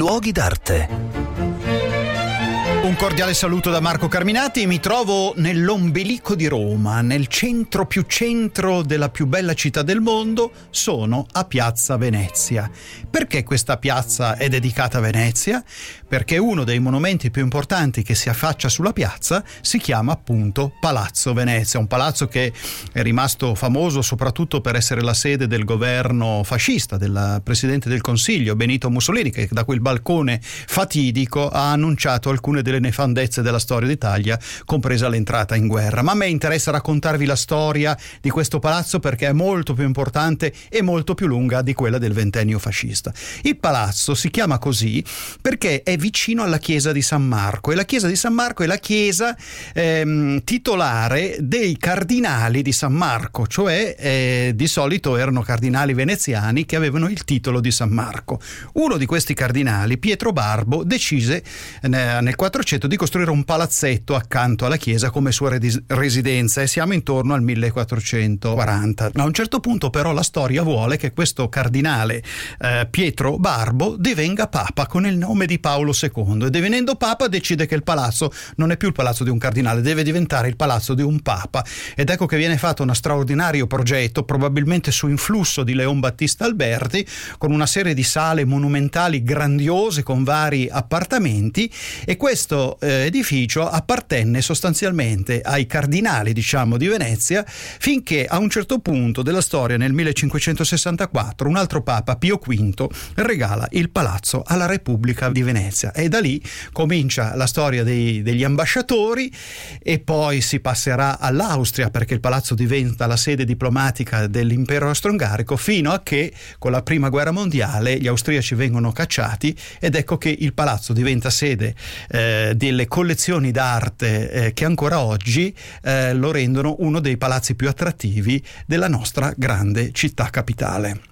luoghi d'arte. Un cordiale saluto da Marco Carminati, mi trovo nell'ombelico di Roma, nel centro più centro della più bella città del mondo, sono a Piazza Venezia. Perché questa piazza è dedicata a Venezia? Perché uno dei monumenti più importanti che si affaccia sulla piazza si chiama appunto Palazzo Venezia, un palazzo che è rimasto famoso soprattutto per essere la sede del governo fascista, del presidente del Consiglio Benito Mussolini, che da quel balcone fatidico ha annunciato alcune delle nefandezze della storia d'Italia, compresa l'entrata in guerra. Ma a me interessa raccontarvi la storia di questo palazzo perché è molto più importante e molto più lunga di quella del ventennio fascista. Il palazzo si chiama così perché è vicino alla chiesa di San Marco e la chiesa di San Marco è la chiesa ehm, titolare dei cardinali di San Marco, cioè eh, di solito erano cardinali veneziani che avevano il titolo di San Marco. Uno di questi cardinali, Pietro Barbo, decise eh, nel 400 di costruire un palazzetto accanto alla chiesa come sua residenza e siamo intorno al 1440. A un certo punto però la storia vuole che questo cardinale eh, Pietro Barbo divenga papa con il nome di Paolo II e divenendo papa decide che il palazzo non è più il palazzo di un cardinale, deve diventare il palazzo di un papa ed ecco che viene fatto uno straordinario progetto, probabilmente su influsso di Leon Battista Alberti, con una serie di sale monumentali grandiose con vari appartamenti e questo eh, edificio appartenne sostanzialmente ai cardinali, diciamo, di Venezia, finché a un certo punto della storia, nel 1564, un altro papa, Pio V, regala il palazzo alla Repubblica di Venezia. E da lì comincia la storia dei, degli ambasciatori e poi si passerà all'Austria perché il palazzo diventa la sede diplomatica dell'impero austro-ungarico fino a che con la prima guerra mondiale gli austriaci vengono cacciati ed ecco che il palazzo diventa sede eh, delle collezioni d'arte eh, che ancora oggi eh, lo rendono uno dei palazzi più attrattivi della nostra grande città capitale.